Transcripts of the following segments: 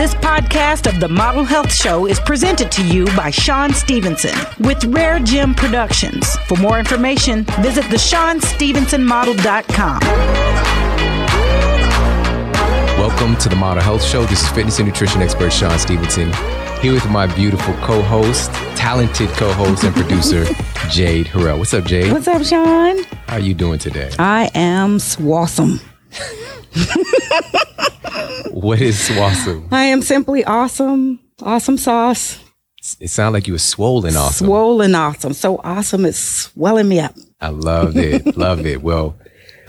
This podcast of the Model Health Show is presented to you by Shawn Stevenson with Rare Gym Productions. For more information, visit the ShawnStevensonModel.com. Welcome to the Model Health Show. This is fitness and nutrition expert Shawn Stevenson. Here with my beautiful co-host, talented co-host and producer, Jade Harrell. What's up, Jade? What's up, Shawn? How are you doing today? I am swawesome. what is awesome? I am simply awesome. Awesome sauce. It sounds like you were swollen awesome. Swollen awesome. So awesome it's swelling me up. I love it. love it. Well,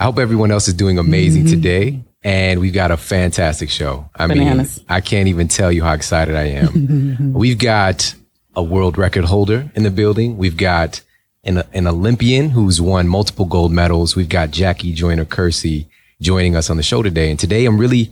I hope everyone else is doing amazing mm-hmm. today. And we've got a fantastic show. I Bananas. mean, I can't even tell you how excited I am. we've got a world record holder in the building. We've got an, an Olympian who's won multiple gold medals. We've got Jackie Joyner Kersee joining us on the show today. And today I'm really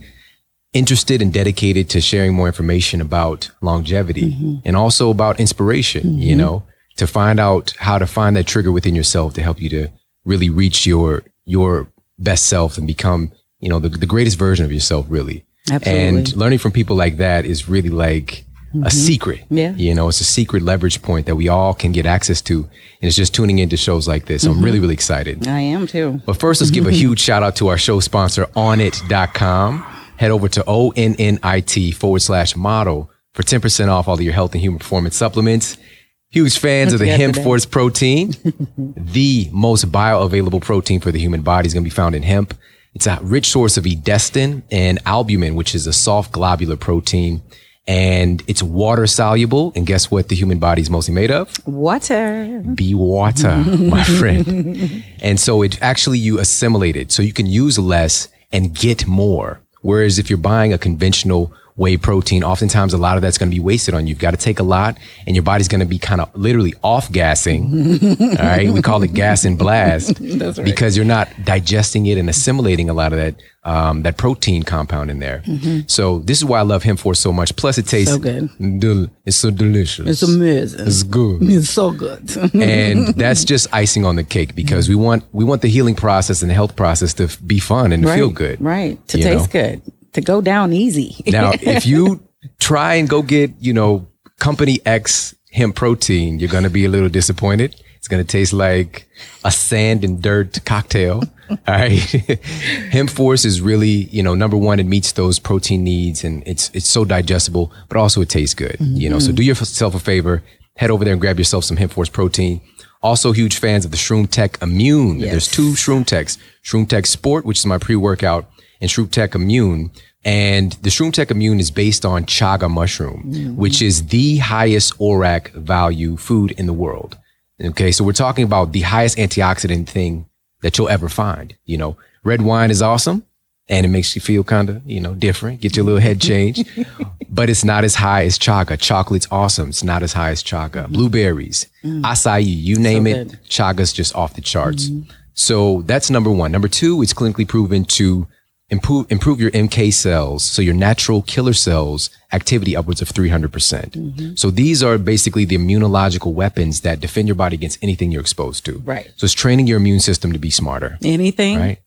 interested and dedicated to sharing more information about longevity mm-hmm. and also about inspiration, mm-hmm. you know, to find out how to find that trigger within yourself to help you to really reach your, your best self and become you know, the, the greatest version of yourself, really. Absolutely. And learning from people like that is really like mm-hmm. a secret. Yeah. You know, it's a secret leverage point that we all can get access to. And it's just tuning into shows like this. So mm-hmm. I'm really, really excited. I am too. But first, let's give a huge shout out to our show sponsor, Onnit.com. Head over to O-N-N-I-T forward slash model for 10% off all of your health and human performance supplements. Huge fans of the Hemp Force protein. the most bioavailable protein for the human body is going to be found in hemp. It's a rich source of edestin and albumin, which is a soft globular protein. And it's water soluble. And guess what the human body is mostly made of? Water. Be water, my friend. And so it actually you assimilate it. So you can use less and get more. Whereas if you're buying a conventional whey protein, oftentimes a lot of that's going to be wasted on you. You've got to take a lot and your body's going to be kind of literally off gassing. all right. We call it gas and blast right. because you're not digesting it and assimilating a lot of that, um, that protein compound in there. Mm-hmm. So this is why I love Hemp Force so much. Plus it tastes so good. Del- it's so delicious. It's amazing. It's good. It's so good. and that's just icing on the cake because we want, we want the healing process and the health process to be fun and to right. feel good. Right. To taste know? good to go down easy. now, if you try and go get, you know, company X hemp protein, you're going to be a little disappointed. It's going to taste like a sand and dirt cocktail. All right. hemp force is really, you know, number one, it meets those protein needs and it's, it's so digestible, but also it tastes good, mm-hmm. you know, so do yourself a favor, head over there and grab yourself some hemp force protein. Also huge fans of the Shroom Tech Immune. Yes. There's two Shroom Techs, Shroom Tech Sport, which is my pre-workout and Shroom Tech Immune. And the Shroom Tech Immune is based on chaga mushroom, mm-hmm. which is the highest ORAC value food in the world. Okay. So we're talking about the highest antioxidant thing that you'll ever find. You know, red wine is awesome and it makes you feel kind of, you know, different, get your little head changed, but it's not as high as chaga. Chocolate's awesome. It's not as high as chaga. Mm-hmm. Blueberries, mm-hmm. acai, you name so it. Good. Chaga's just off the charts. Mm-hmm. So that's number one. Number two, it's clinically proven to improve, improve your NK cells, so your natural killer cells activity upwards of 300%. percent mm hmm So these are basically the immunological weapons that defend your body against anything you're exposed to. Right. So it's training your immune system to be smarter. Anything. Right.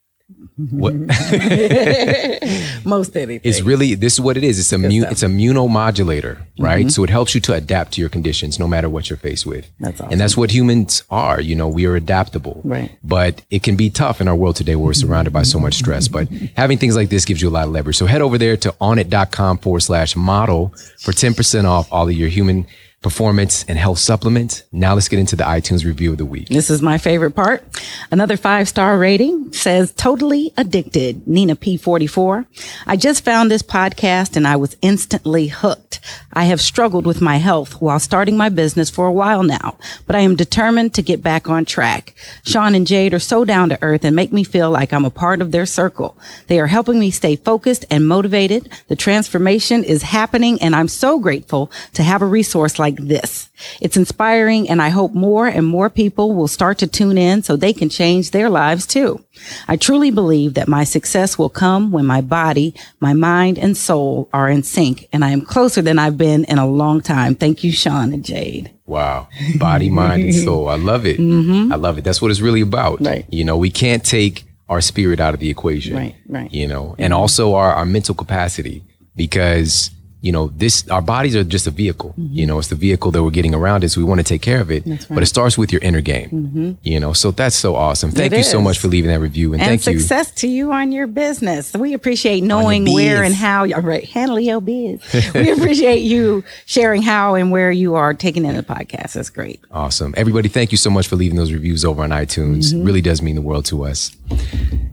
What? Most anything. It's really this is what it is. It's immune. It's immunomodulator, right? Mm-hmm. So it helps you to adapt to your conditions, no matter what you're faced with. That's awesome. And that's what humans are. You know, we are adaptable, right? But it can be tough in our world today, where we're surrounded by so much stress. But having things like this gives you a lot of leverage. So head over there to onnit.com forward slash model for ten percent off all of your human performance, and health supplements. Now let's get into the iTunes review of the week. This is my favorite part. Another five star rating says totally addicted. Nina P44. I just found this podcast and I was instantly hooked. I have struggled with my health while starting my business for a while now, but I am determined to get back on track. Shawn and Jade are so down to earth and make me feel like I'm a part of their circle. They are helping me stay focused and motivated. The transformation is happening and I'm so grateful to have a resource like like this. It's inspiring and I hope more and more people will start to tune in so they can change their lives too. I truly believe that my success will come when my body, my mind and soul are in sync and I am closer than I've been in a long time. Thank you, Shawn and Jade. Wow. Body, mind and soul. I love it. Mm-hmm. I love it. That's what it's really about. Right. You know, we can't take our spirit out of the equation. Right. Right. You know, and also our, our mental capacity because you know, this, our bodies are just a vehicle. You know, it's the vehicle that we're getting around it. So we want to take care of it. Right. But it starts with your inner game, you know, so that's so awesome. Thank It you so much for leaving that review. And, And thank you. success to you on your business. We appreciate knowing where and how. Right, handle your biz. we appreciate you sharing how and where you are taking in the podcast. That's great. Awesome. Everybody, thank you so much for leaving those reviews over on iTunes. Mm-hmm. Really does mean the world to us.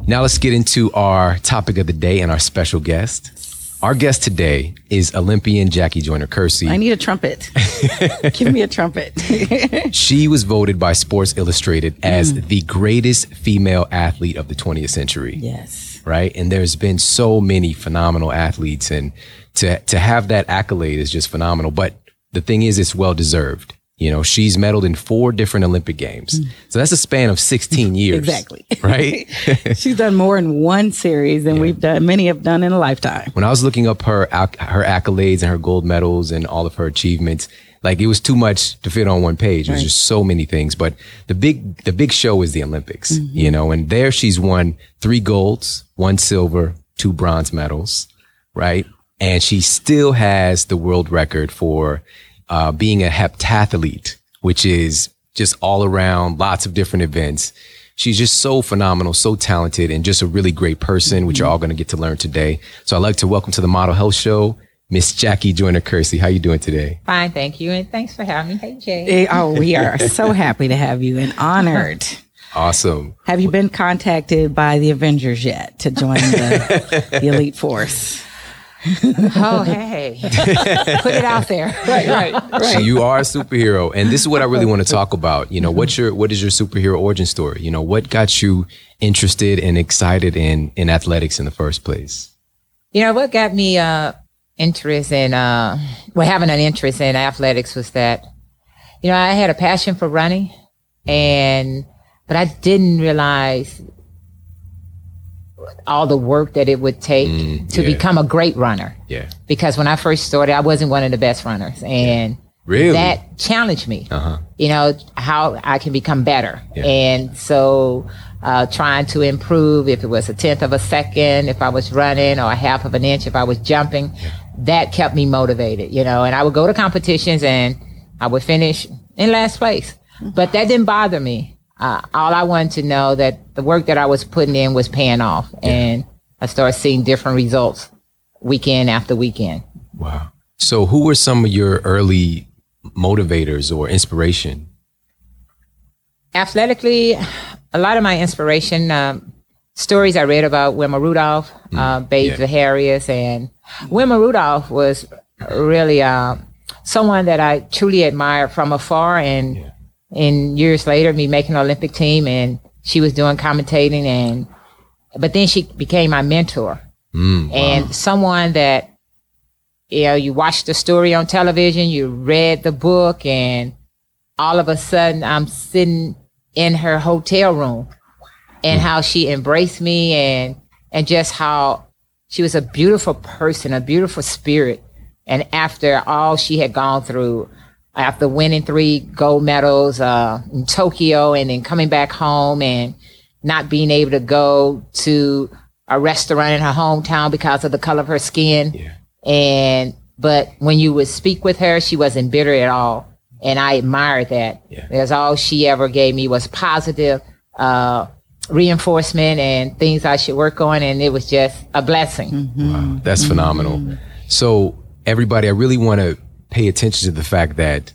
Now let's get into our topic of the day and our special guest. Our guest today is Olympian Jackie Joyner Kersee. I need a trumpet. Give me a trumpet. She was voted by Sports Illustrated as Mm. the greatest female athlete of the 20th century. yes. Right. And there's been so many phenomenal athletes and to, to have that accolade is just phenomenal. But the thing is, it's well deserved. You know, she's medaled in four different Olympic games. Hmm. So that's a span of 16 years. Exactly. Right. She's done more in one series than we've done, many have done in a lifetime. when I was looking up her her accolades and her gold medals and all of her achievements, like it was too much to fit on one page. It was just so many things. But the big the big show is the Olympics, mm-hmm. you know, and there she's won three golds, one silver, two bronze medals, right? And she still has the world record for uh, being a heptathlete, which is just all around lots of different events. She's just so phenomenal, so talented, and just a really great person, which you're all going to get to learn today. So I'd like to welcome to the Model Health Show, Miss Jackie Joyner Kersee. How you doing today? Fine, thank you, and thanks for having me. Hey, Jay. Oh, we are so happy to have you and honored. Awesome. Have you been contacted by the Avengers yet to join the, the elite force? Oh, hey, put it out there. Right, right. right So you are a superhero, and this is what I really want to talk about. You know, what's your what is your superhero origin story? You know, what got you interested and excited in in athletics in the first place? You know what got me uh, interest in uh, well having an interest in athletics was that you know I had a passion for running, and but I didn't realize all the work that it would take to yeah. become a great runner. Yeah, Because when I first started, I wasn't one of the best runners, and really. that challenged me. uh-huh. you know how I can become better. Yeah. And so, uh, trying to improve if it was a tenth of a second, if I was running, or a half of an inch if I was jumping, that kept me motivated. You know, and I would go to competitions and I would finish in last place, but that didn't bother me. Uh, all I wanted to know that the work that I was putting in was paying off, and I started seeing different results weekend after weekend. Wow. So, who were some of your early motivators or inspiration? athletically, a lot of my inspiration um, stories I read about Wilma Rudolph, uh, Babe yeah. Harris, and Wilma Rudolph was really uh, someone that I truly admired from afar. And in years later, me making an Olympic team, and she was doing commentating, and but then she became my mentor. Mm, and someone that you know you watched the story on television you read the book and all of a sudden i'm sitting in her hotel room and how she embraced me and and just how she was a beautiful person a beautiful spirit. And after all she had gone through after winning three gold medals uh, in tokyo and then coming back home and not being able to go to a restaurant in her hometown because of the color of her skin. Yeah. And but when you would speak with her, she wasn't bitter at all. And I admired that. Yeah. Because all she ever gave me was positive uh, reinforcement and things I should work on. And it was just a blessing. Wow, that's phenomenal. So, everybody, I really want to pay attention to the fact that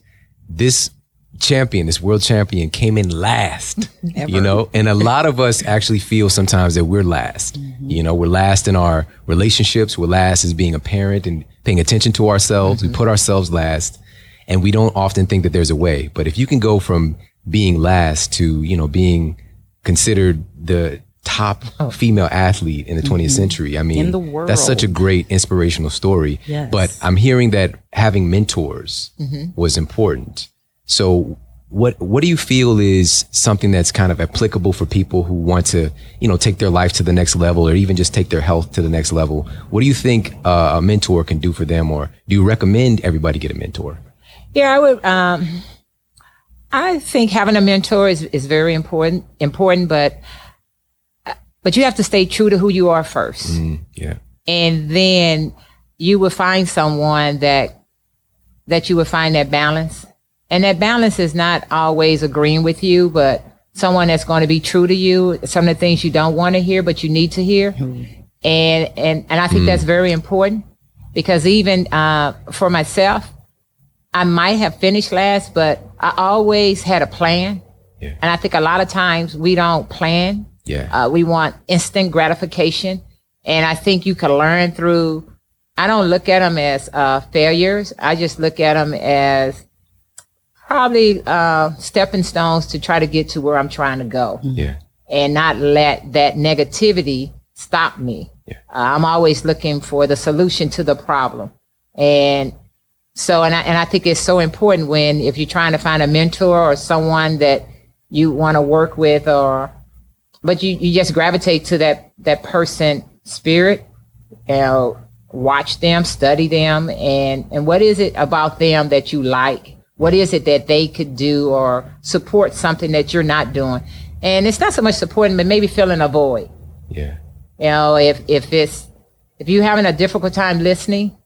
this champion, this world champion, came in last. You know, and a lot of us actually feel sometimes that we're last. Mm-hmm. You know, we're last in our relationships. We're last as being a parent and paying attention to ourselves. We mm-hmm. put ourselves last, and we don't often think that there's a way. But if you can go from being last to you know being considered the top female athlete in the 20th century. I mean, that's such a great inspirational story. Yes. But I'm hearing that having mentors was important. So what what do you feel is something that's kind of applicable for people who want to, you know, take their life to the next level or even just take their health to the next level? What do you think uh, a mentor can do for them or do you recommend everybody get a mentor? Yeah, I would. Um, I think having a mentor is, is very important. Important, but but you have to stay true to who you are first, Mm, yeah. and then you will find someone that that you will find that balance. And that balance is not always agreeing with you, but someone that's going to be true to you, some of the things you don't want to hear, but you need to hear. And, and, and I think that's very important because even, uh, for myself, I might have finished last, but I always had a plan. Yeah. And I think a lot of times we don't plan. Yeah. Uh, we want instant gratification. And I think you can learn through, I don't look at them as uh, failures. I just look at them as probably uh, stepping stones to try to get to where I'm trying to go Yeah. and not let that negativity stop me. Yeah. Uh, I'm always looking for the solution to the problem. And so, and I, and I think it's so important when, if you're trying to find a mentor or someone that you want to work with or, but you, you just gravitate to that, that person spirit, you know, watch them, study them, and, and what is it about them that you like? What is it that they could do or support something that you're not doing? And it's not so much supporting, but maybe filling a void. Yeah. You know, if, if it's, if you're having a difficult time listening,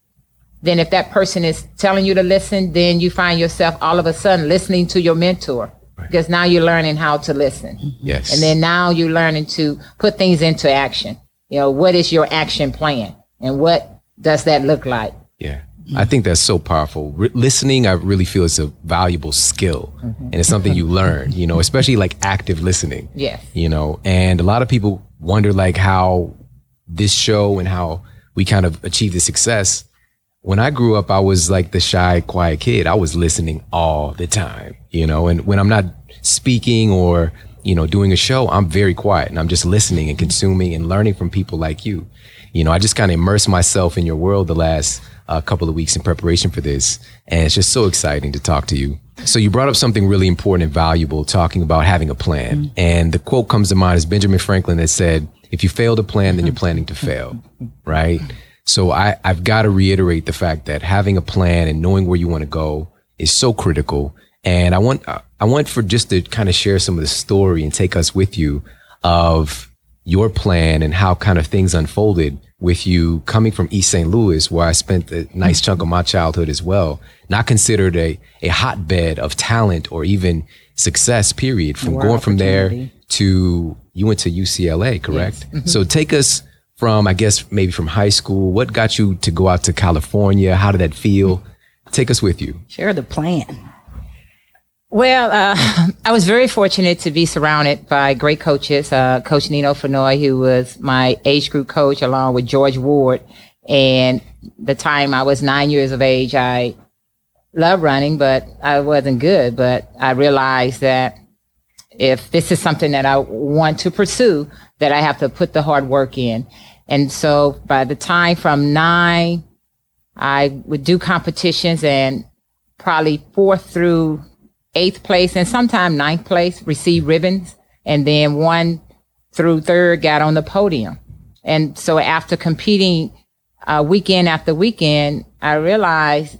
then if that person is telling you to listen, then you find yourself all of a sudden listening to your mentor because now you're learning how to listen. Yes. And then now you're learning to put things into action. You know, what is your action plan and what does that look like? Yeah. I think that's so powerful. Re- listening, I really feel it's a valuable skill mm-hmm. and it's something you learn, you know, especially like active listening. Yes. You know, and a lot of people wonder like how this show and how we kind of achieve the success. When I grew up, I was like the shy, quiet kid. I was listening all the time, you know, and when I'm not speaking or, you know, doing a show, I'm very quiet and I'm just listening and consuming and learning from people like you. You know, I just kind of immersed myself in your world the last uh, couple of weeks in preparation for this. And it's just so exciting to talk to you. So you brought up something really important and valuable, talking about having a plan. Mm-hmm. And the quote comes to mind is Benjamin Franklin that said, if you fail to plan, then you're mm-hmm. planning to fail. Mm-hmm. Right. So I, I've got to reiterate the fact that having a plan and knowing where you want to go is so critical. And I want, I want for just to kind of share some of the story and take us with you of your plan and how kind of things unfolded with you coming from East St. Louis, where I spent a nice mm. chunk of my childhood as well, not considered a, a hotbed of talent or even success, period. From More going from there to, you went to UCLA, correct? Mm-hmm. So take us from, I guess, maybe from high school. What got you to go out to California? How did that feel? Take us with you. Share the plan. Well, uh, I was very fortunate to be surrounded by great coaches. Uh, coach Nino Fennoy, who was my age group coach, along with George Ward. And the time I was nine years of age, I loved running, but I wasn't good. But I realized that if this is something that I want to pursue, that I have to put the hard work in. And so by the time from nine, I would do competitions and probably fourth through eighth place and sometime ninth place receive ribbons. And then one through third got on the podium. And so after competing uh, weekend after weekend, I realized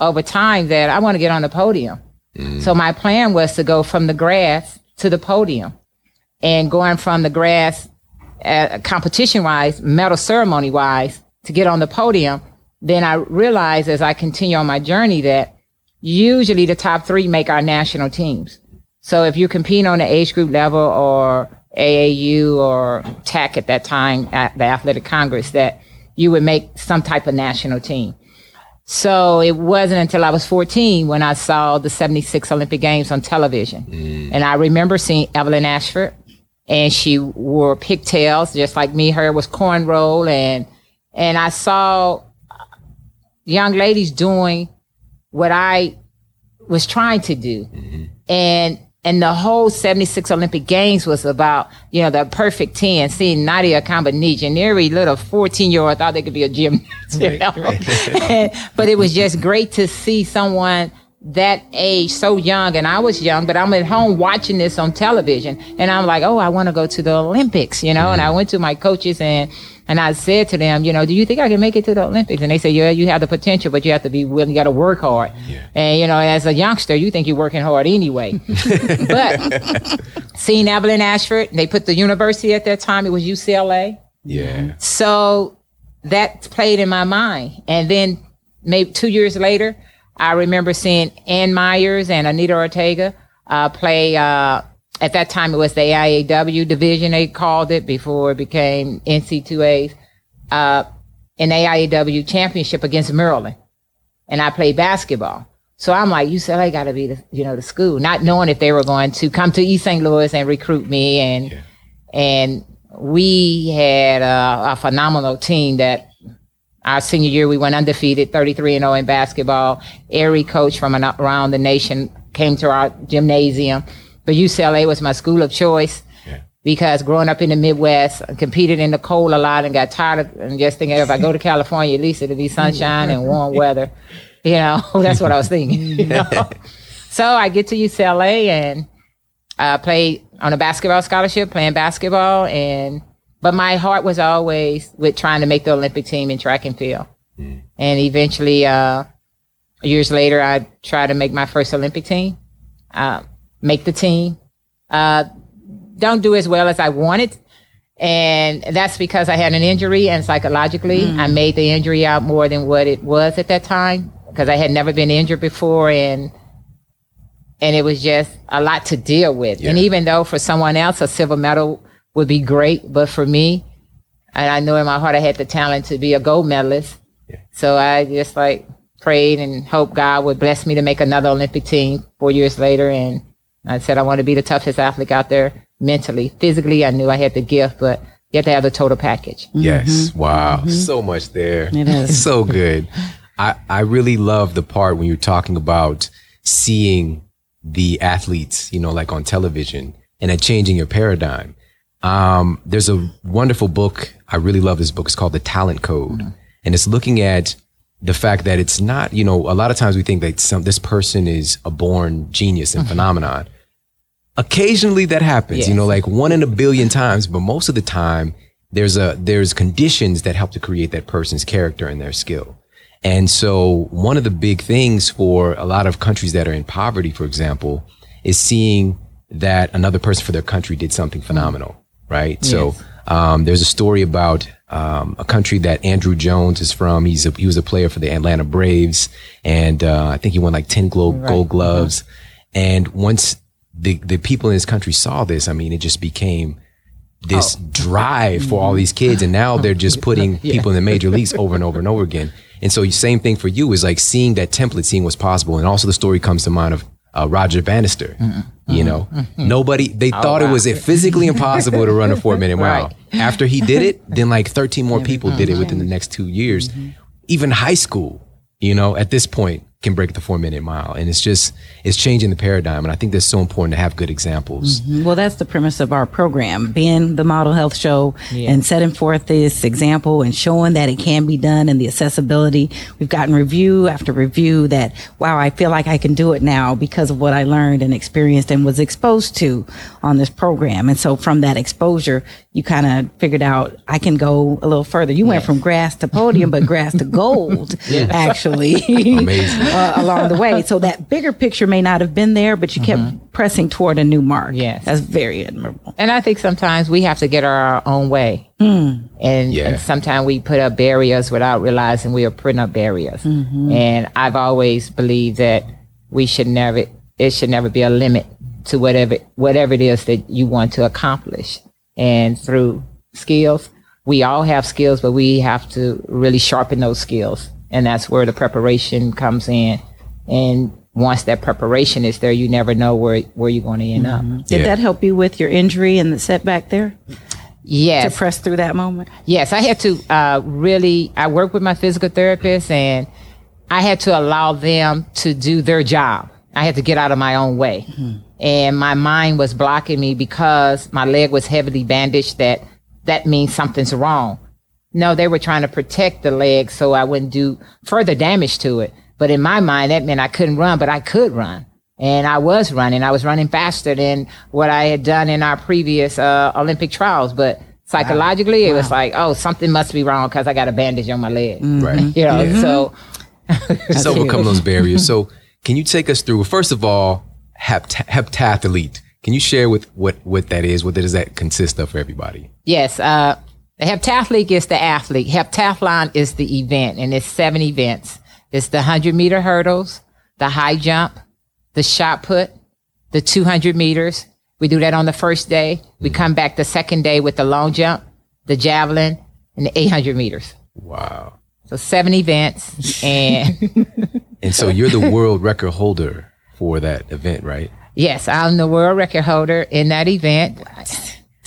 over time that I want to get on the podium. So my plan was to go from the grass to the podium and going from the grass uh, competition wise, medal ceremony wise, to get on the podium. Then I realized as I continue on my journey that usually the top three make our national teams. So if you're competing on the age group level or AAU or TAC at that time at the Athletic Congress, that you would make some type of national team. So it wasn't until I was 14 when I saw the 76 Olympic Games on television. And I remember seeing Evelyn Ashford and she wore pigtails just like me. Her was cornrow and, and I saw young ladies doing what I was trying to do. Mm-hmm. And and the whole 76 Olympic Games was about, you know, the perfect 10, seeing Nadia Comaneci and every little 14 year old thought they could be a gymnast. you know? And- but it was just great to see someone that age so young and I was young, but I'm at home watching this on television and I'm like, oh, I want to go to the Olympics, you know, and I mm-hmm. went to my coaches and, and I said to them, you know, do you think I can make it to the Olympics? And they said, yeah, you have the potential, but you have to be willing, you got to work hard. Yeah. And, you know, as a youngster, you think you're working hard anyway. but seeing Evelyn Ashford, they put the university at that time, it was UCLA. Yeah. So that played in my mind. And then maybe two years later, I remember seeing Ann Meyers and Anita Ortega uh, play. Uh, at that time, it was the AIAW division they called it before it became NC2A. Uh, an AIAW championship against Maryland, and I played basketball. So I'm like, UCLA got to be the you know the school, not knowing if they were going to come to East St. Louis and recruit me, and Yeah. and we had a, a phenomenal team that our senior year we went undefeated 33 and 0 in basketball every coach from around the nation came to our gymnasium but ucla was my school of choice Yeah. because growing up in the midwest I competed in the cold a lot and got tired of and just thinking if i go to california at least it'll be sunshine and warm weather you know that's what i was thinking you know? so i get to ucla and uh, I played on a basketball scholarship, playing basketball, and but my heart was always with trying to make the Olympic team in track and field. And eventually, uh, years later, I tried to make my first Olympic team, uh, make the team. Uh, don't do as well as I wanted. And that's because I had an injury and psychologically I made the injury out more than what it was at that time because I had never been injured before and and it was just a lot to deal with. And even though for someone else a silver medal would be great, but for me, and I know in my heart I had the talent to be a gold medalist. Yeah. So I just like prayed and hoped God would bless me to make another Olympic team four years later. And I said I want to be the toughest athlete out there mentally. Physically, I knew I had the gift, but you have to have the total package. Yes. Mm-hmm. Wow. Mm-hmm. So much there. It is. so good. I, I really love the part when you're talking about seeing the athletes, you know, like on television and at changing your paradigm. Um, there's a wonderful book. I really love this book. It's called The Talent Code. Mm-hmm. And it's looking at the fact that it's not, you know, a lot of times we think that some, this person is a born genius and mm-hmm. phenomenon. Occasionally that happens, you know, like one in a billion times, but most of the time there's a, there's conditions that help to create that person's character and their skill. And so one of the big things for a lot of countries that are in poverty, for example, is seeing that another person for their country did something mm-hmm. phenomenal, right? So um, there's a story about um, a country that Andruw Jones is from. He's a, he was a player for the Atlanta Braves, and uh, I think he won like ten glo- gold gloves. And once the the people in his country saw this, I mean, it just became this drive for all these kids, and now they're just putting people in the major leagues over and over and over again. And so, same thing for you is like seeing that template, seeing what's possible, and also the story comes to mind of uh, Roger Bannister. You know, nobody they thought it was physically impossible to run a four minute mile. Right. After he did it, then like 13 more people did it within the next two years. Even high school, you know, at this point can break the four minute mile. And it's just, it's changing the paradigm. And I think that's so important to have good examples. Mm-hmm. Well, that's the premise of our program, being the model health show Yeah. and setting forth this example and showing that it can be done and the accessibility. We've gotten review after review that, wow, I feel like I can do it now because of what I learned and experienced and was exposed to on this program. And so from that exposure, you kind of figured out I can go a little further. You went from grass to podium, but grass to gold, actually. Amazing. Uh, along the way. So that bigger picture may not have been there, but you kept mm-hmm. pressing toward a new mark. Yes. That's very admirable. And I think sometimes we have to get our own way. Hmm. And, Yeah. and sometimes we put up barriers without realizing we are putting up barriers. Mm-hmm. And I've always believed that we should never, it should never be a limit to whatever, whatever it is that you want to accomplish. And through skills, we all have skills, but we have to really sharpen those skills. And that's where the preparation comes in. And once that preparation is there, you never know where, where you're going to end up. Did Yeah. that help you with your injury and the setback there Yes. to press through that moment? Yes, I had to uh, really. I work with my physical therapist, and I had to allow them to do their job. I had to get out of my own way, and my mind was blocking me because my leg was heavily bandaged. That that means something's wrong. No, they were trying to protect the leg so I wouldn't do further damage to it. But in my mind, that meant I couldn't run, but I could run. And I was running. I was running faster than what I had done in our previous uh, Olympic trials. But psychologically, it was like, oh, something must be wrong because I got a bandage on my leg. Right. You know, so Just overcome those barriers. So, can you take us through, first of all, hept- heptathlete? Can you share with what, what that is? What does that consist of for everybody? yes, uh, The heptathlete is the athlete. Heptathlon is the event, and it's seven events. It's the 100 meter hurdles, the high jump, the shot put, the 200 meters. We do that on the first day. We come back the second day with the long jump, the javelin, and the 800 meters. Wow. So seven events, and And so you're the world record holder for that event, right? yes, I'm the world record holder in that event.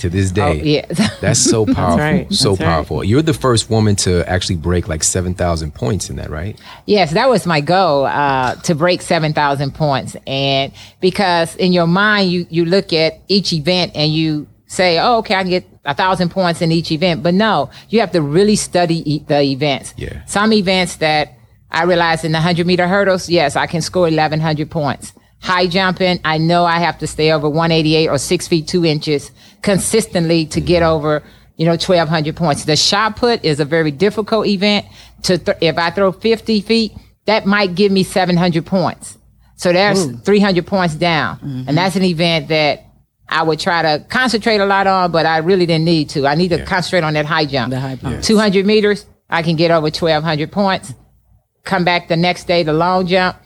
To this day. Oh, yes. That's so powerful. right. So That's right. powerful. You're the first woman to actually break like 7,000 points in that, right? Yes, that was my goal uh, to break seven thousand points, and because in your mind you you look at each event and you say, "Oh, okay, I can get a thousand points in each event," but no, you have to really study e- the events. Yeah. Some events that I realized in the hundred meter hurdles, yes, I can score eleven hundred points. High jumping, I know I have to stay over one eighty eight or six feet two inches consistently to get mm-hmm. over you know, 1200 points. The shot put is a very difficult event to, th- if I throw 50 feet, that might give me 700 points. So that's 300 points down. And mm-hmm. that's an event that I would try to concentrate a lot on, but I really didn't need to. I need to concentrate on that high jump. The high jump. 200 meters, I can get over 1200 points. Come back the next day, the long jump.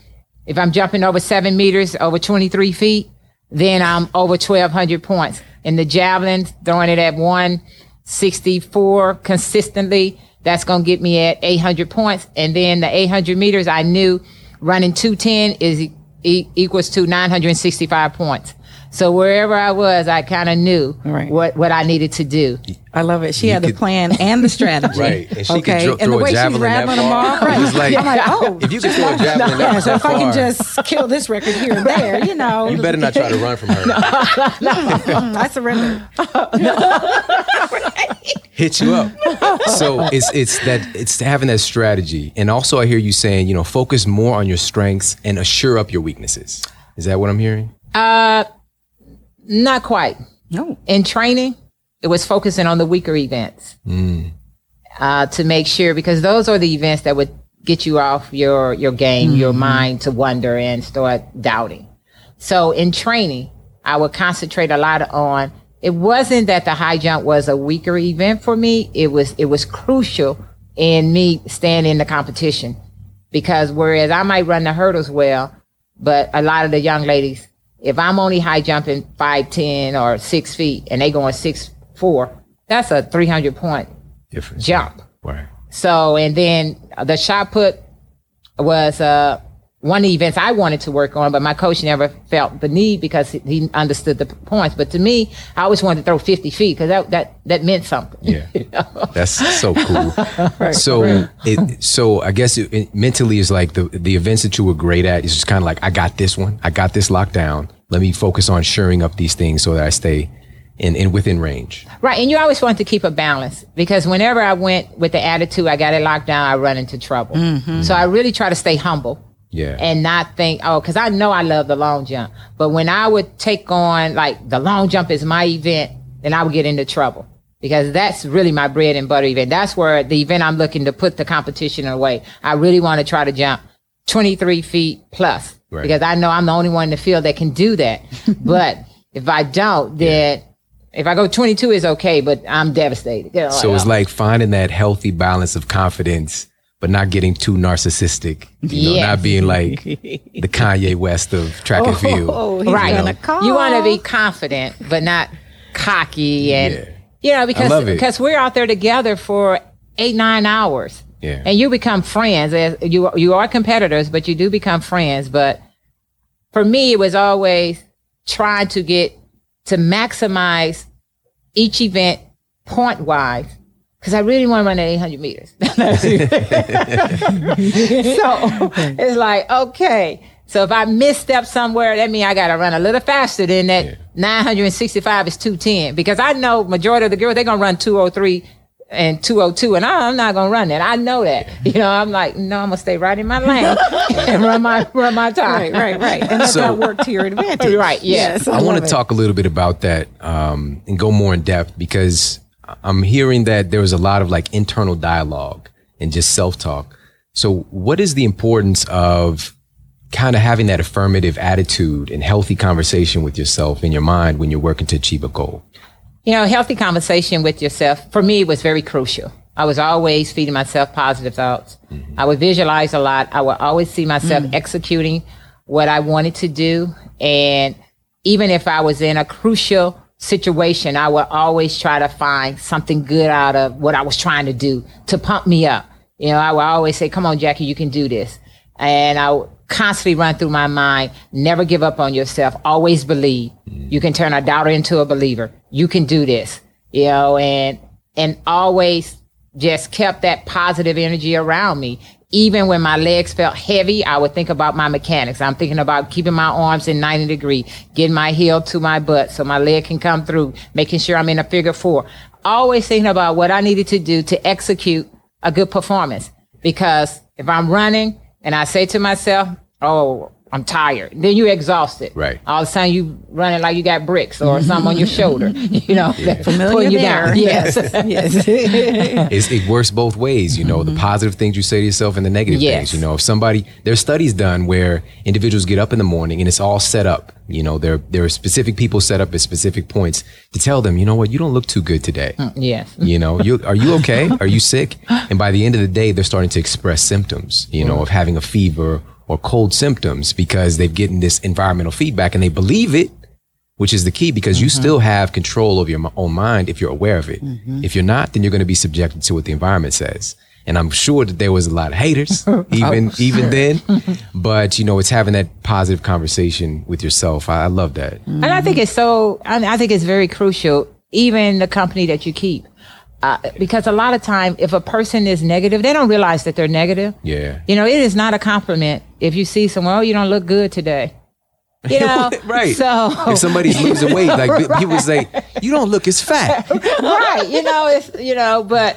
If I'm jumping over seven meters, over 23 feet, then I'm over 1200 points. In the javelin, throwing it at 164 consistently, that's going to get me at 800 points. And then the 800 meters, I knew running 210 is e- equals to 965 points. So wherever I was, I kind of knew Right. what, what I needed to do. I love it. She You had the plan and the strategy. Right. And she could okay. throw- and the a way she's javelin that rattling them far. off. Right. It was like- I'm like, oh. If you could throw a javelin yeah, that, so that if I can just kill this record here and there, you know. you better not try to run from her. Mm, I surrender. hit you up. So it's it's that it's having that strategy, and also I hear you saying, you know, focus more on your strengths and assure up your weaknesses. Is that what I'm hearing? Not quite. No. in training, it was focusing on the weaker events uh, to make sure because those are the events that would get you off your your game, your mind to wonder and start doubting. So in training, I would concentrate a lot on. It wasn't that the high jump was a weaker event for me. It was it was crucial in me staying in the competition because whereas I might run the hurdles well, but a lot of the young ladies, if I'm only high jumping five ten or six feet and they going six four, that's a three hundred point Different jump. Right. So and then the shot put was uh one of the events I wanted to work on, but my coach never felt the need because he- he understood the points. But to me, I always wanted to throw 50 feet because that, that, that meant something. Yeah. That's so cool. so it so I guess it, it mentally is like the the events that you were great at is just kind of like I got this one. I got this locked down. Let me focus on shoring up these things so that I stay in, in within range. Right. And you always want to keep a balance because whenever I went with the attitude, I got it locked down, I run into trouble. Mm-hmm. So I really try to stay humble Yeah. and not think, oh, because I know I love the long jump. But when I would take on, like, the long jump is my event, then I would get into trouble because that's really my bread and butter event. That's where the event I'm looking to put the competition away. I really want to try to jump 23 feet plus Right. because I know I'm the only one in the field that can do that. but if I don't, then if I go 22 is okay, but I'm devastated. You know, So it's oh. like finding that healthy balance of confidence, but not getting too narcissistic. You know, Yes. not being like the Kanye West of track and field. Oh, right. gonna. You want to be confident, but not cocky, and Yeah. you know because because we're out there together for eight nine hours, Yeah. and you become friends. As You you are competitors, but you do become friends. But for me, it was always trying to get to maximize each event point wise. Because I really want to run that 800 meters. so it's like, okay. So if I misstep somewhere, that means I got to run a little faster than that 965 is 210. Because I know majority of the girls, they're going to run 203 and 202. And I, I'm not going to run that. I know that. You know, I'm like, no, I'm going to stay right in my lane and run my, run my time. Right, right, right. And that's So- not work to your advantage. Right, yes. I want to talk a little bit about that um, and go more in depth because I'm hearing that there was a lot of like internal dialogue and just self talk. So, what is the importance of kind of having that affirmative attitude and healthy conversation with yourself in your mind when you're working to achieve a goal? You know, healthy conversation with yourself for me was very crucial. I was always feeding myself positive thoughts. Mm-hmm. I would visualize a lot. I would always see myself mm. executing what I wanted to do. And even if I was in a crucial situation, I would always try to find something good out of what I was trying to do to pump me up. You know, I would always say, come on, Jackie, you can do this. And I would constantly run through my mind, never give up on yourself. Always believe. You can turn a doubter into a believer. You can do this. You know, and, and always just kept that positive energy around me. Even when my legs felt heavy, I would think about my mechanics. I'm thinking about keeping my arms in 90 degree, getting my heel to my butt so my leg can come through, making sure I'm in a figure four. Always thinking about what I needed to do to execute a good performance. Because if I'm running and I say to myself, oh, I'm tired. Then you're exhausted. Right. All of a sudden you running like you got bricks or something on your shoulder. You know, Familiar pulling you there. down. Yes. yes. it's, it works both ways, you know, the mm-hmm. positive things you say to yourself and the negative Yes. things. You know, if somebody, there's studies done where individuals get up in the morning and it's all set up. You know, there, there are specific people set up at specific points to tell them, you know what, you don't look too good today. Mm, yes. You know, you are you okay? Are you sick? And by the end of the day, they're starting to express symptoms, you know, mm. of having a fever or cold symptoms because they've getting this environmental feedback and they believe it, which is the key because you mm-hmm. still have control of your own mind if you're aware of it. Mm-hmm. If you're not, then you're going to be subjected to what the environment says. And I'm sure that there was a lot of haters oh, even even then, but you know, it's having that positive conversation with yourself. I, I love that. Mm-hmm. And I think it's so, I, I think it's very crucial, even the company that you keep. Uh, because a lot of time, if a person is negative, they don't realize that they're negative. Yeah. You know, it is not a compliment if you see someone, oh, you don't look good today. You know, right. So, if somebody's losing weight, like pe- people say, you don't look as fat. right, you know, it's you know, but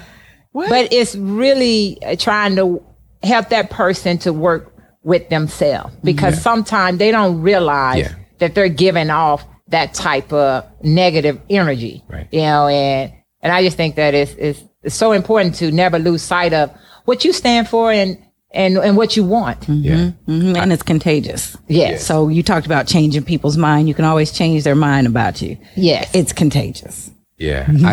but it's really uh, trying to help that person to work with themselves because sometimes they don't realize Yeah. that they're giving off that type of negative energy. Right. You know, and and I just think that it's it's, it's so important to never lose sight of what you stand for and and and what you want. Mm-hmm. Yeah. Mhm, and it's contagious. Yes. So you talked about changing people's mind. You can always change their mind about you. Yes. It's contagious. Yeah, mm-hmm.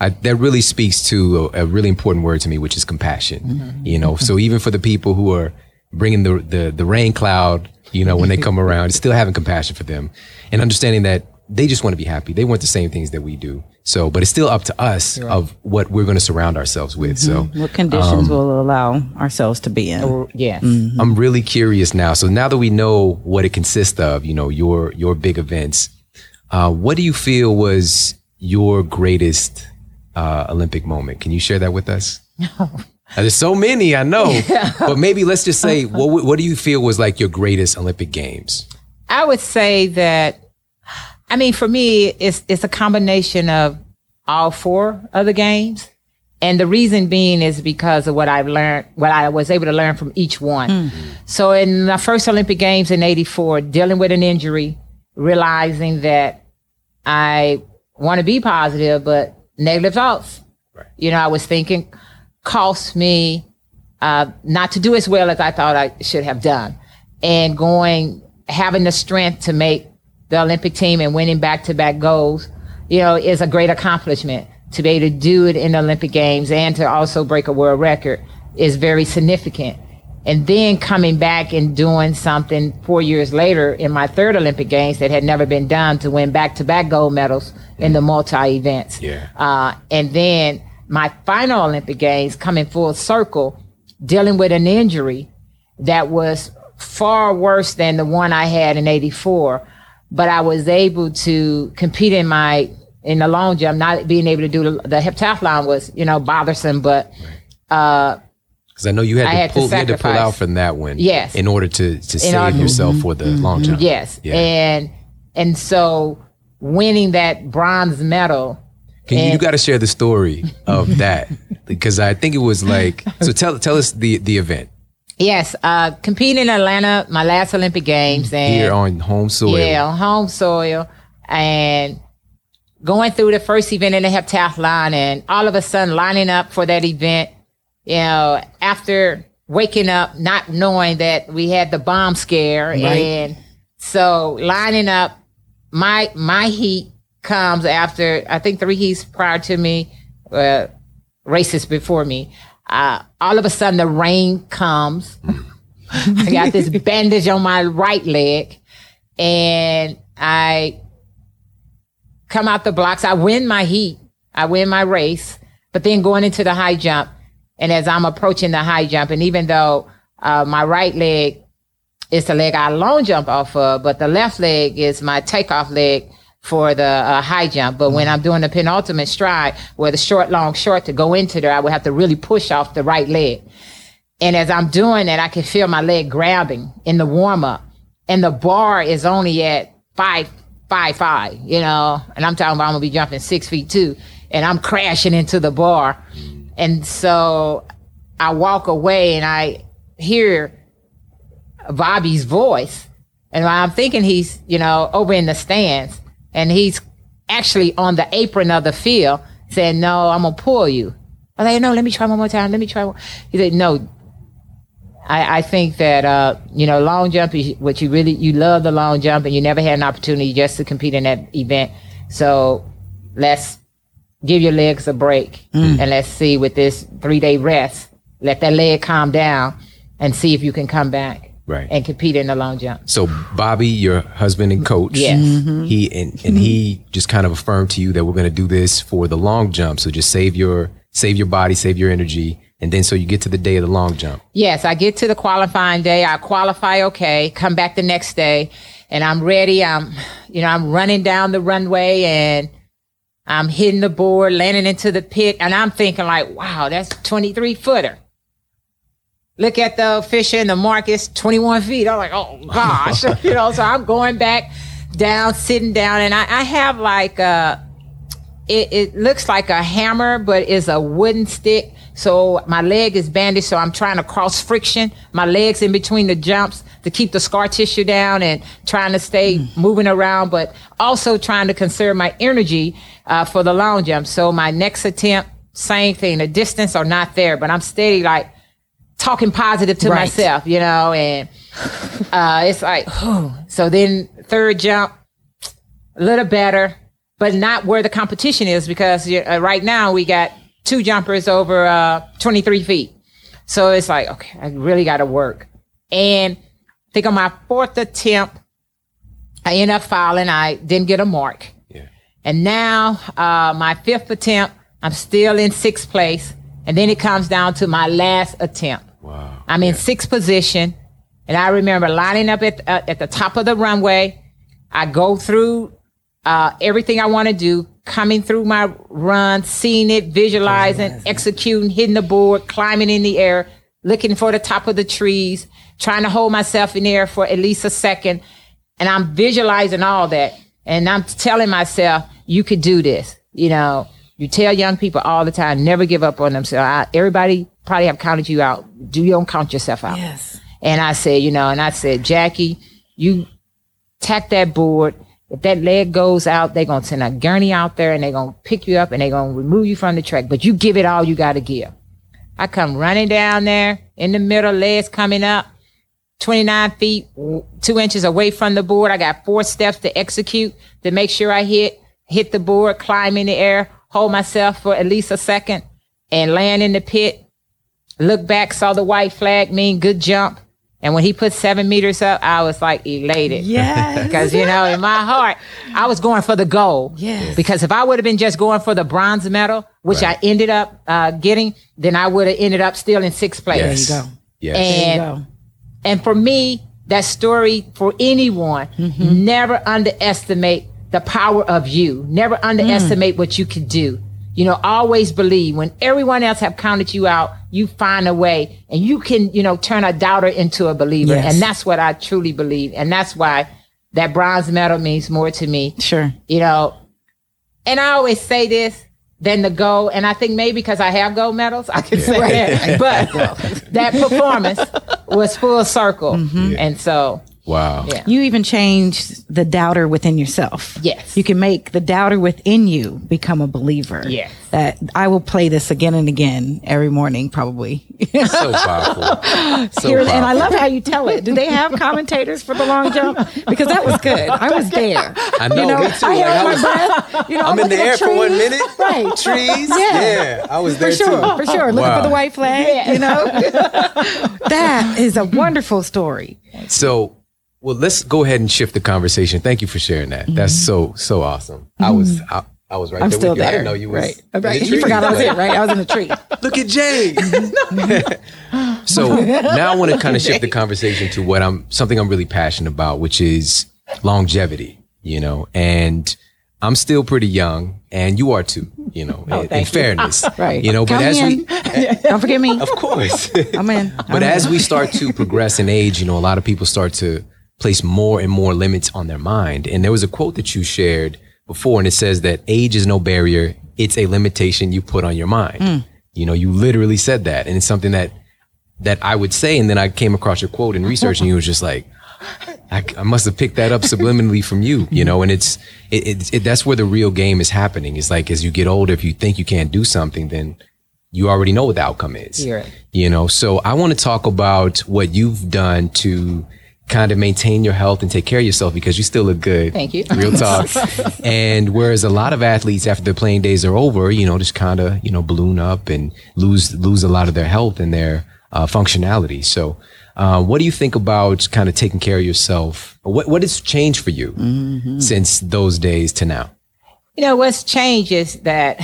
I, I that really speaks to a, a really important word to me, which is compassion. Mm-hmm. You know, so even for the people who are bringing the the the rain cloud, you know, when they come around, still having compassion for them and understanding that they just want to be happy. They want the same things that we do. So, but it's still up to us of what we're going to surround ourselves with. So, What conditions will allow ourselves to be in? yes. I'm really curious now. So now that we know what it consists of, you know, your your big events, uh, what do you feel was your greatest uh, Olympic moment? Can you share that with us? No. There's so many, I know, but maybe let's just say, what what do you feel was like your greatest Olympic games? I would say that, I mean, for me, it's it's a combination of all four of the games, and the reason being is because of what I've learned, what I was able to learn from each one. So, in the first Olympic Games in '84, dealing with an injury, realizing that I want to be positive, but negative thoughts. You know, I was thinking cost me uh, not to do as well as I thought I should have done, and going having the strength to make the Olympic team and winning back to back goals, you know, is a great accomplishment. To be able to do it in the Olympic Games and to also break a world record is very significant. And then coming back and doing something four years later in my third Olympic Games that had never been done to win back to back gold medals in the multi events. Yeah. Uh, and then my final Olympic Games coming full circle, dealing with an injury that was far worse than the one I had in 84. But I was able to compete in my, in the long jump, not being able to do the, the heptathlon was, you know, bothersome, but, uh, Because I know you had I to had to pull, you had to pull out from that one, Yes. in order to to save order- yourself for the long jump. yes. Yeah. And, and so winning that bronze medal, Can you, you got to share the story of that because I think it was like so. Tell tell us the the event yes, uh, competing in Atlanta, my last Olympic Games and here on home soil. Yeah, on home soil. And going through the first event in the heptathlon and all of a sudden lining up for that event, you know, after waking up, not knowing that we had the bomb scare. And so lining up, my my heat comes after I think three heats prior to me, uh, races before me. Uh, all of a sudden, the rain comes. I got this bandage on my right leg, and I come out the blocks. I win my heat. I win my race, but then going into the high jump, and as I'm approaching the high jump, and even though uh, my right leg is the leg I long jump off of, but the left leg is my takeoff leg for the uh, high jump. But when I'm doing the penultimate stride, where the short, long, short to go into there, I would have to really push off the right leg. And as I'm doing that, I can feel my leg grabbing in the warm up. And the bar is only at five, five, five, you know, and I'm talking about I'm gonna be jumping six feet two and I'm crashing into the bar. And so I walk away and I hear Bobby's voice. And I'm thinking he's, you know, over in the stands and he's actually on the apron of the field saying, no, I'm going to pull you. I was like, no, let me try one more time. Let me try one. He said, no. I, I think that, uh, you know, long jump is what you really, you love the long jump and you never had an opportunity just to compete in that event. So let's give your legs a break and let's see with this three day rest, let that leg calm down and see if you can come back Right. and compete in the long jump. So Bobby, your husband and coach, Yes. Mm-hmm. he and, and he just kind of affirmed to you that we're going to do this for the long jump. So just save your save your body, save your energy, and then so you get to the day of the long jump. Yes, I get to the qualifying day. I qualify okay, come back the next day, and I'm ready. I'm, you know, I'm running down the runway and I'm hitting the board, landing into the pit, and I'm thinking like, wow, that's 23 footer. Look at the Fisher and the Marcus, 21 feet. I'm like, oh gosh, you know. So I'm going back down, sitting down, and I, I have like a, it, it looks like a hammer, but it's a wooden stick. So my leg is bandaged, so I'm trying to cross friction. My legs in between the jumps to keep the scar tissue down and trying to stay moving around, but also trying to conserve my energy uh, for the long jump. So my next attempt, same thing. The distance are not there, but I'm steady like talking positive to Right. myself, you know, and uh, it's like, whew. so then third jump, a little better, but not where the competition is because uh, right now we got two jumpers over uh, 23 feet. So it's like, okay, I really got to work. And I think on my fourth attempt, I end up fouling. I didn't get a mark. Yeah. And now, uh, my fifth attempt, I'm still in sixth place. And then it comes down to my last attempt. Wow. I'm in sixth position, and I remember lining up at uh, at the top of the runway. I go through uh, everything I want to do, coming through my run, seeing it, visualizing, executing, hitting the board, climbing in the air, looking for the top of the trees, trying to hold myself in the air for at least a second, and I'm visualizing all that, and I'm telling myself, "You could do this." You know, you tell young people all the time, never give up on themselves. I, everybody probably have counted you out. Do you don't count yourself out? Yes. And I said, you know, and I said, Jackie, you tack that board. If that leg goes out, they're gonna send a gurney out there and they're gonna pick you up and they're gonna remove you from the track. But you give it all you gotta give. I come running down there in the middle, legs coming up, 29 feet, two inches away from the board. I got four steps to execute to make sure I hit, hit the board, climb in the air, hold myself for at least a second and land in the pit. Look back, saw the white flag, mean good jump. And when he put seven meters up, I was like elated. Yes. Because, you know, in my heart, I was going for the gold. Yes. Because if I would have been just going for the bronze medal, which Right. I ended up uh, getting, then I would have ended up still in sixth place. Yes. There you go. Yes. There you go. and for me, that story for anyone, never underestimate the power of you. Never underestimate what you can do. You know, always believe when everyone else have counted you out, you find a way and you can, you know, turn a doubter into a believer. Yes. And that's what I truly believe. And that's why that bronze medal means more to me Sure. you know, and I always say this than the gold. And I think maybe because I have gold medals, I can say that. But that performance was full circle. Mm-hmm. And so, Wow. Yeah. You even change the doubter within yourself. Yes. You can make the doubter within you become a believer. Yes. That I will play this again and again every morning, probably. So powerful. So Here- and I love how you tell it. Do they have commentators for the long jump? Because that was good. I was there. I know, You know, me too. I Like, held I my was- breath. You know, I'm in the air for one minute. Right. Trees. Yeah. Yeah. I was there For sure, too. for sure. Looking Wow. for the white flag, you know? that is a wonderful story. So, well, let's go ahead and shift the conversation. Thank you for sharing that. That's so so awesome. I was I, I was right Mm-hmm. I'm there still with you. there. I didn't know you was right. in Right. You forgot I was but- it, right? I was in the tree. Look at Jay. so now I want to kind of shift the conversation to what I'm something I'm really passionate about, which is longevity. You know, and I'm still pretty young, and you are too. You know, in, in you. fairness, Right. You know, but Come as in. we, Don't forget me. of course, I'm in. but as we start to progress in age, you know, a lot of people start to place more and more limits on their mind. And there was a quote that you shared before, and it says that age is no barrier; it's a limitation you put on your mind. Mm. You know, you literally said that, and it's something that that I would say. And then I came across your quote in research, and you was just like, I, I must have picked that up subliminally from you, you know, and it's, it, it, it, that's where the real game is happening. It's like, as you get older, if you think you can't do something, then you already know what the outcome is, right. you know? So I want to talk about what you've done to kind of maintain your health and take care of yourself because you still look good. Thank you. Real talk. and whereas a lot of athletes after their playing days are over, you know, just kind of, you know, balloon up and lose, lose a lot of their health and their uh, functionality. So, uh, what do you think about kind of taking care of yourself? What, what has changed for you since those days to now? You know, what's changed is that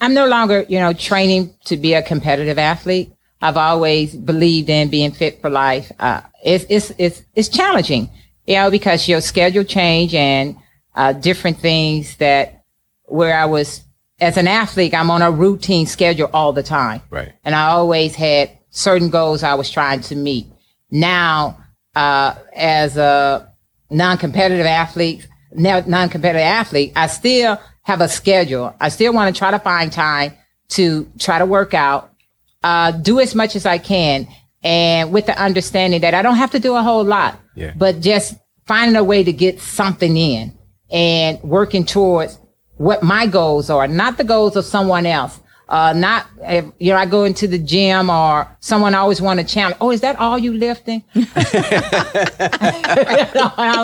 I'm no longer, you know, training to be a competitive athlete. I've always believed in being fit for life. Uh, it's, it's, it's, it's challenging, you know, because your schedule change and, uh, different things that where I was as an athlete, I'm on a routine schedule all the time. Right. And I always had certain goals I was trying to meet. Now, uh, as a non-competitive athlete, now non-competitive athlete, I still have a schedule. I still want to try to find time to try to work out, uh, do as much as I can, and with the understanding that I don't have to do a whole lot, Yeah. but just finding a way to get something in and working towards what my goals are, not the goals of someone else. Uh, not if you know, I go into the gym or someone always want to challenge. Oh, is that all you lifting? I'm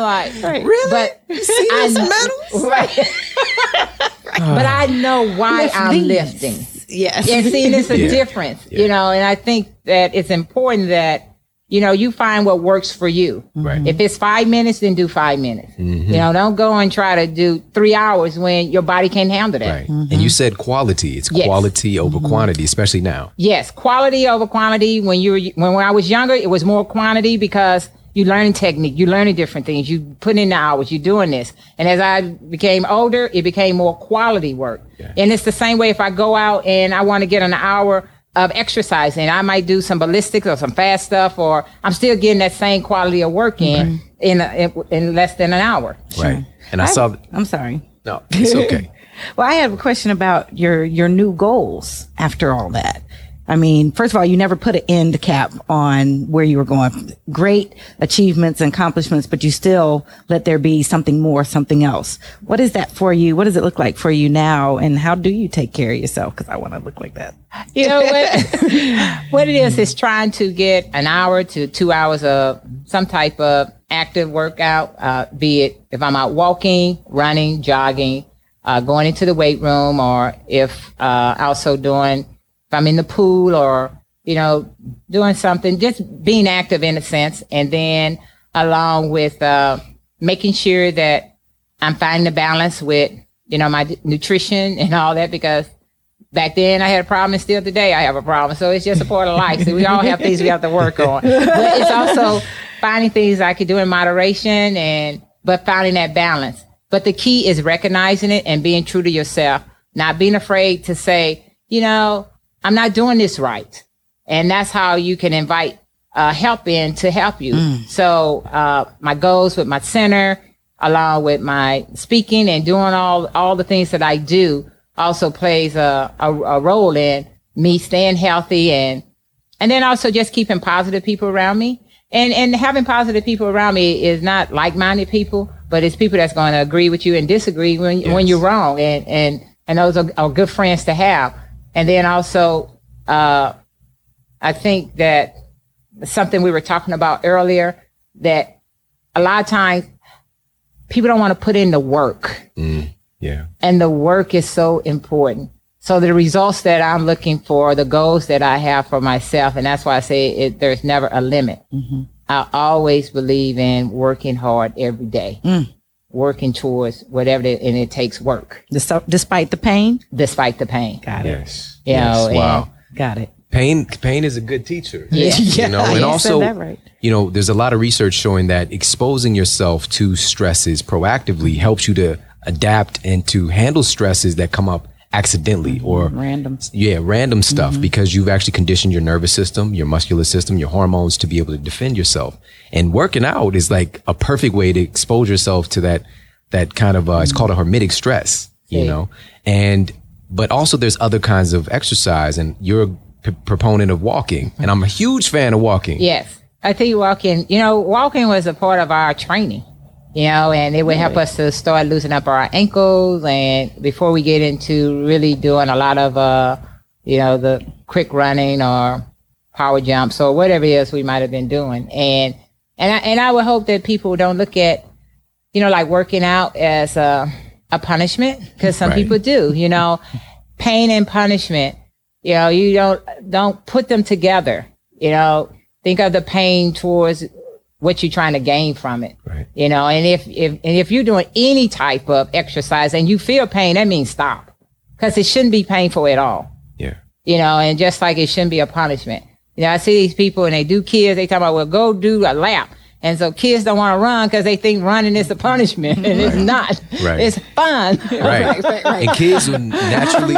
like, really? But See I, this medals? right. but I know why Lift I'm these. lifting. Yes. and see, there's a Yeah. difference, Yeah. you know, and I think that it's important that, you know, you find what works for you. Right. If it's five minutes, then do five minutes. Mm-hmm. You know, don't go and try to do three hours when your body can't handle that. Right. And you said quality. It's Yes. quality over quantity, especially now. Yes, quality over quantity. When you were when, when I was younger, it was more quantity because you learning technique, you learning different things, you put in the hours, you're doing this. And as I became older, it became more quality work. And it's the same way if I go out and I want to get an hour of exercise and I might do some ballistics or some fast stuff, or I'm still getting that same quality of work in in, a, in in less than an hour. Right. And I saw, I'm sorry. no, it's okay. Well, I have a question about your your new goals after all that. I mean, first of all, you never put an end cap on where you were going. Great achievements and accomplishments, but you still let there be something more, something else. What is that for you? What does it look like for you now? And how do you take care of yourself? Because I want to look like that. You know what? what it is is trying to get an hour to two hours of some type of active workout. Uh, be it if I'm out walking, running, jogging, uh, going into the weight room, or if uh, also doing I'm in the pool or you know doing something, just being active in a sense, and then along with uh, making sure that I'm finding the balance with you know my d- nutrition and all that because back then I had a problem and still today I have a problem. So it's just a part of life. So we all have things we have to work on. But it's also finding things I could do in moderation and but finding that balance. But the key is recognizing it and being true to yourself, not being afraid to say, you know, I'm not doing this right. And that's how you can invite uh, help in to help you. So uh, my goals with my center, along with my speaking and doing all all the things that I do, also plays a, a, a role in me staying healthy and and then also just keeping positive people around me and and having positive people around me is not like-minded people, but it's people that's going to agree with you and disagree when when you're wrong, and and and those are, are good friends to have. And then also, uh, I think that something we were talking about earlier that a lot of times people don't want to put in the work mm, Yeah. and the work is so important. So the results that I'm looking for, the goals that I have for myself, and that's why I say it, there's never a limit. Mm-hmm. I always believe in working hard every day, mm. Working towards whatever, it, and it takes work Despite the pain, despite the pain. got it. Yes. You yes. know, wow. Got it. Pain pain is a good teacher. Yeah. You know, Yeah, and you also said that right. you know, there's a lot of research showing that exposing yourself to stresses proactively helps you to adapt and to handle stresses that come up accidentally or Random. yeah, random Mm-hmm. stuff because you've actually conditioned your nervous system, your muscular system, your hormones to be able to defend yourself. And working out is like a perfect way to expose yourself to that that kind of uh, it's called a hormetic stress, you Yeah. know. And but also there's other kinds of exercise and you're a p- proponent of walking and I'm a huge fan of walking. Yes. I think walking, you know, walking was a part of our training, you know, and it would help us to start loosening up our ankles. And before we get into really doing a lot of, uh, you know, the quick running or power jumps or whatever else we might have been doing. And, and I, and I would hope that people don't look at, you know, like working out as a, a punishment because some Right. people do, you know, pain and punishment you know you don't don't put them together you know think of the pain towards what you're trying to gain from it. Right. you know and if if and if you're doing any type of exercise and you feel pain that means stop. Because it shouldn't be painful at all. Yeah. you know and just like it shouldn't be a punishment. You know i see these people and they do kids they talk about well go do a lap and so kids don't want to run because they think running is a punishment and it's not Right. it's fun Right. right, right. And kids would naturally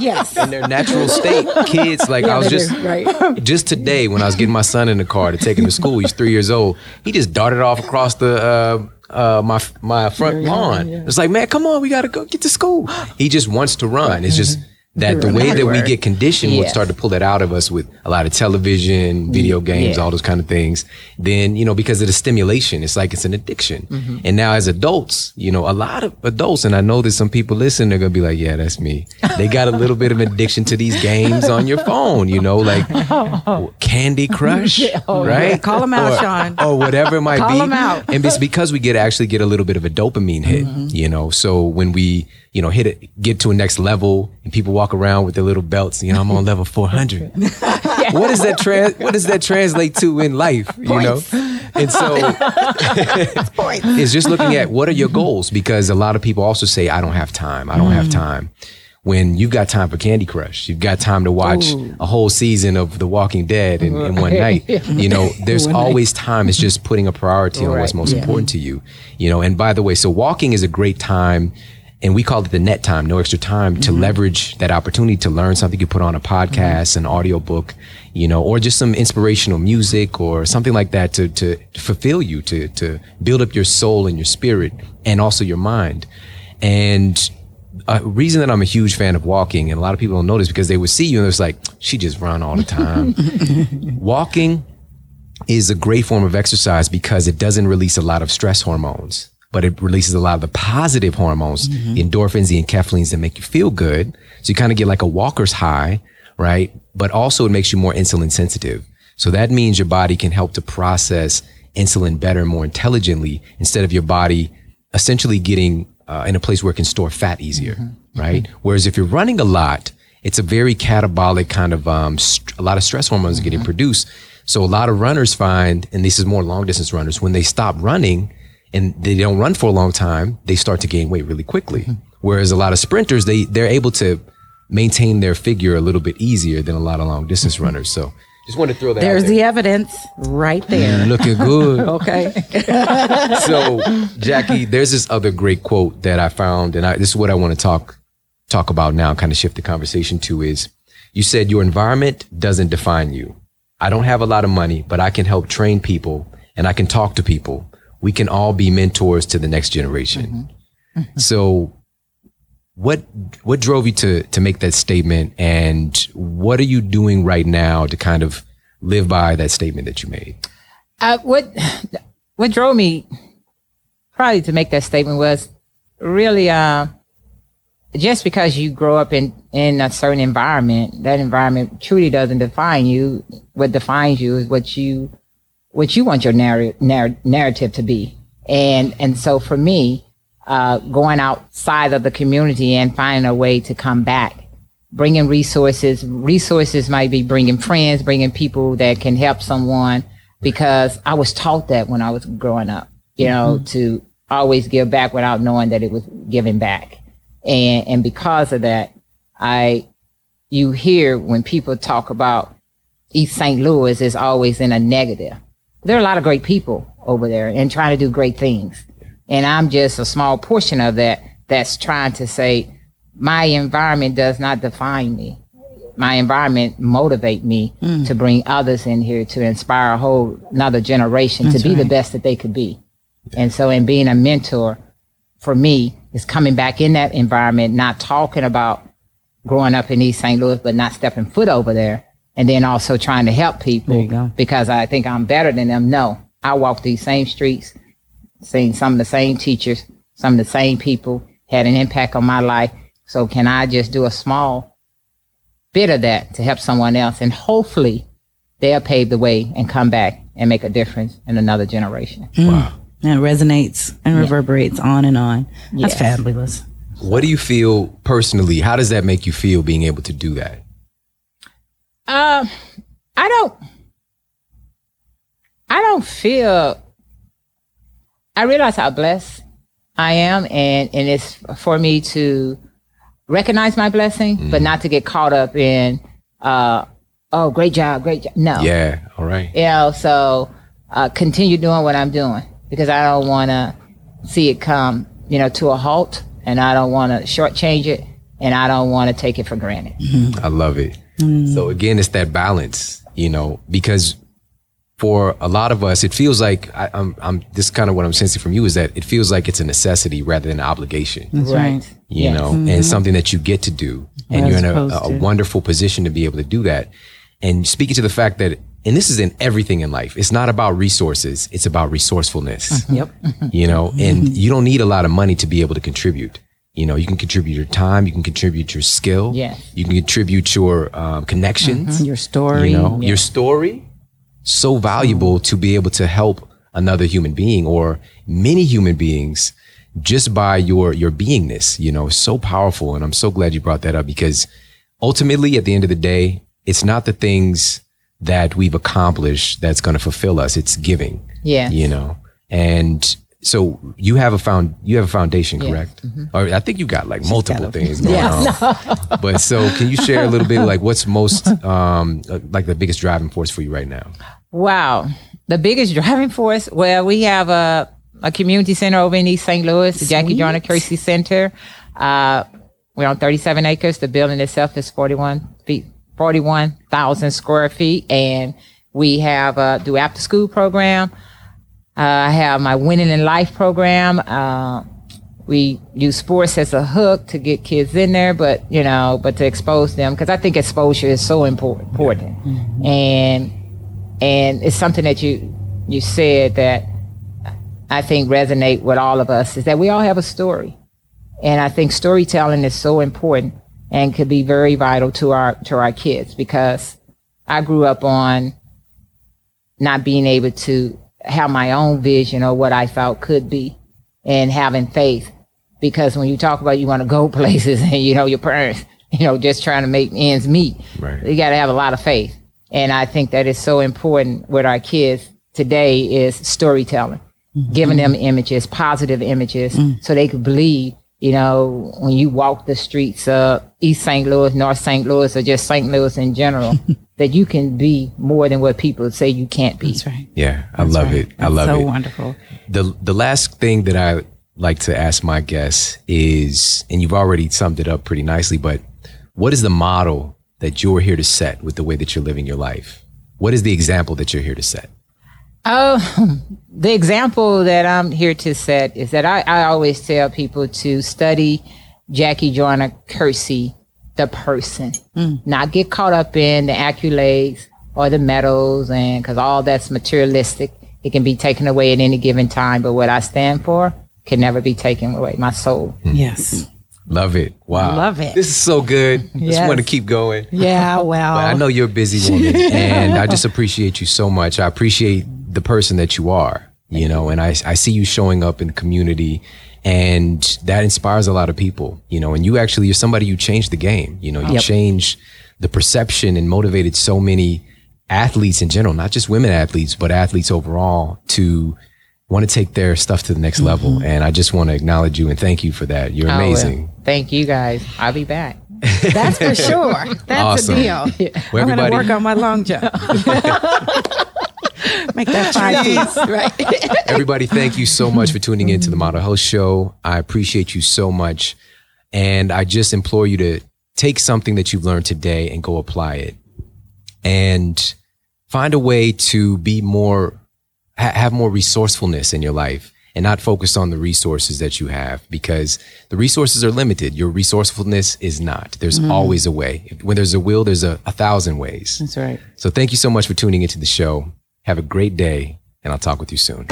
yes. in their natural state, kids like I was just right. just today when I was getting my son in the car to take him to school. He's three years old. He just darted off across the uh, uh, my my front lawn. It's like, man, come on, we gotta go get to school. He just wants to run. It's just that the way that we get conditioned would Yes. start to pull that out of us with a lot of television, video games, Yeah. all those kind of things. Then you know because of the stimulation, it's like it's an addiction. Mm-hmm. And now as adults, you know, a lot of adults, and I know that some people listen, they're gonna be like, yeah, that's me. They got a little bit of addiction to these games on your phone. You know, like oh. Candy Crush, oh, right? Call them out, or, Shawn. Or whatever it might be. Call them out. And it's because we get actually get a little bit of a dopamine hit, mm-hmm. you know. So when we, you know, hit it, get to a next level, and people walk around with their little belts, you know, I'm on level 400. what does that trans? What does that translate to in life? You know, and so it's just looking at what are your goals because a lot of people also say I don't have time. I don't have time. When you've got time for Candy Crush, you've got time to watch a whole season of The Walking Dead in, in one night. You know, there's always time. It's just putting a priority on what's Right. most important to you. You know, and by the way, so walking is a great time and we call it the net time, no extra time to mm-hmm. leverage that opportunity to learn something. You put on a podcast, mm-hmm. an audio book, you know, or just some inspirational music or something like that to, to fulfill you, to, to build up your soul and your spirit and also your mind. And a reason that I'm a huge fan of walking, and a lot of people don't notice because they would see you and it's like, she just run all the time. walking is a great form of exercise because it doesn't release a lot of stress hormones, but it releases a lot of the positive hormones, the endorphins, the enkephalins that make you feel good. So you kind of get like a walker's high, right? But also it makes you more insulin sensitive. So that means your body can help to process insulin better, more intelligently, instead of your body essentially getting uh, in a place where it can store fat easier, right? Whereas if you're running a lot, it's a very catabolic kind of um, st- a lot of stress hormones are getting produced. So a lot of runners find, and this is more long distance runners, when they stop running and they don't run for a long time, they start to gain weight really quickly. Mm-hmm. Whereas a lot of sprinters, they they're able to maintain their figure a little bit easier than a lot of long distance mm-hmm. runners. So just want to throw that. There's out the evidence right there. looking good. Okay. so Jackie, there's this other great quote that I found, and I, this is what I want to talk talk about now. Kind of shift the conversation to is you said your environment doesn't define you. I don't have a lot of money, but I can help train people and I can talk to people. We can all be mentors to the next generation. So what what drove you to to make that statement and what are you doing right now to kind of live by that statement that you made? Uh, what what drove me probably to make that statement was really uh, just because you grow up in in a certain environment, that environment truly doesn't define you. What defines you is what you what you want your narr- narr- narrative to be. And and so for me, uh, going outside of the community and finding a way to come back, bringing resources. Resources might be bringing friends, bringing people that can help someone. Because I was taught that when I was growing up, you know, to always give back without knowing that it was giving back. And and because of that, I you hear when people talk about East St. Louis is always in a negative. There are a lot of great people over there and trying to do great things. And I'm just a small portion of that that's trying to say my environment does not define me. My environment motivate me mm. to bring others in here to inspire a whole another generation to be the best that they could be. And so in being a mentor for me is coming back in that environment, not talking about growing up in East St. Louis, but not stepping foot over there. And then also trying to help people There you go. because I think I'm better than them. No, I walk these same streets, seeing some of the same teachers, some of the same people had an impact on my life. So can I just do a small bit of that to help someone else? And hopefully they'll pave the way and come back and make a difference in another generation. Mm. Wow. And it resonates and reverberates on and on. That's Yes. fabulous. What do you feel personally? How does that make you feel being able to do that? Um, I don't. I don't feel. I realize how blessed I am, and and it's for me to recognize my blessing, but not to get caught up in, uh, oh, great job, great job. No, Yeah. All right. you know. So uh, continue doing what I'm doing because I don't want to see it come, you know, to a halt, and I don't want to shortchange it, and I don't want to take it for granted. I love it. Mm. So again, it's that balance, you know, because for a lot of us, it feels like I, I'm, I'm. This is kind of what I'm sensing from you is that it feels like it's a necessity rather than an obligation. That's right. you Yes. know, mm-hmm. and something that you get to do. And As you're in a, opposed a wonderful position to be able to do that. And speaking to the fact that, and this is in everything in life, it's not about resources, it's about resourcefulness, mm-hmm. Yep. you know, and mm-hmm. you don't need a lot of money to be able to contribute. You know, you can contribute your time, you can contribute your skill, Yes. you can contribute your um, connections, Your story. you know, your story. So valuable to be able to help another human being or many human beings just by your your beingness, you know, so powerful. And I'm so glad you brought that up because ultimately at the end of the day, it's not the things that we've accomplished that's going to fulfill us. It's giving. Yes. You know. And so you have a found you have a foundation, correct? Or I think you got like multiple things going on. But so can you share a little bit like what's most um like the biggest driving force for you right now? Wow. The biggest driving force, well, we have a, a community center over in East St. Louis, the Jackie Joyner Kersee Center. Uh, we're on 37 acres. The building itself is 41 feet, 41,000 square feet. And we have a do after school program. Uh, I have my Winning in Life program. Uh, we use sports as a hook to get kids in there, but you know, but to expose them because I think exposure is so important. important. And and it's something that you you said that I think resonate with all of us is that we all have a story, and I think storytelling is so important and could be very vital to our to our kids because I grew up on not being able to have my own vision or what I thought could be and having faith. Because when you talk about you want to go places and you know your parents you know just trying to make ends meet Right. you got to have a lot of faith. And i think that is so important with our kids today is storytelling. Mm-hmm. Giving them images positive images mm. so they could believe you know when you walk the streets of east st louis north st louis or just st louis in general that you can be more than what people say you can't be That's right. Yeah, I That's love right. it. I love so it. So wonderful. The the last thing that I like to ask my guests is, and you've already summed it up pretty nicely, but what is the model that you're here to set with the way that you're living your life? What is the example that you're here to set? Oh, the example that I'm here to set is that I, I always tell people to study Jackie Joyner Kersee, the person, mm. not get caught up in the accolades or the medals, and because all that's materialistic. It can be taken away at any given time, but what I stand for can never be taken away. My soul. Mm. Yes. Love it. Wow. Love it. This is so good. Just Yes. want to keep going. Yeah, well. But I know you're a busy woman, and I just appreciate you so much. I appreciate the person that you are, you know, and I, I see you showing up in the community, and that inspires a lot of people, you know. And you actually, you're somebody who changed the game, you know, you Yep. changed the perception and motivated so many athletes in general, not just women athletes, but athletes overall to want to take their stuff to the next mm-hmm. level. And I just want to acknowledge you and thank you for that. You're oh, amazing. Thank you guys. I'll be back. That's for sure. That's Awesome. a deal. Well, I'm going to work on my long jump. Make that five piece. Right. Everybody, thank you so much for tuning in to the Model Health Show. I appreciate you so much. And I just implore you to take something that you've learned today and go apply it and find a way to be more, ha- have more resourcefulness in your life and not focus on the resources that you have because the resources are limited. Your resourcefulness is not. There's mm-hmm. always a way. When there's a will, there's a, a thousand ways. That's right. So thank you so much for tuning into the show. Have a great day, and I'll talk with you soon.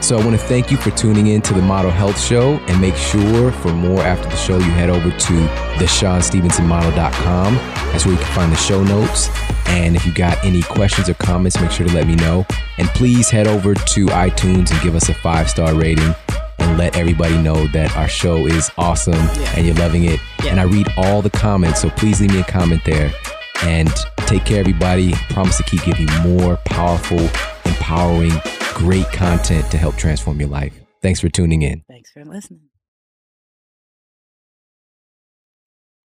So I want to thank you for tuning in to the Model Health Show and make sure for more after the show, you head over to the ShawnStevensonModel.com. That's where you can find the show notes. And if you got any questions or comments, make sure to let me know. And please head over to iTunes and give us a five star rating and let everybody know that our show is awesome and you're loving it. And I read all the comments, so please leave me a comment there. And take care, everybody. Promise to keep giving you more powerful, empowering, great content to help transform your life. Thanks for tuning in. Thanks for listening.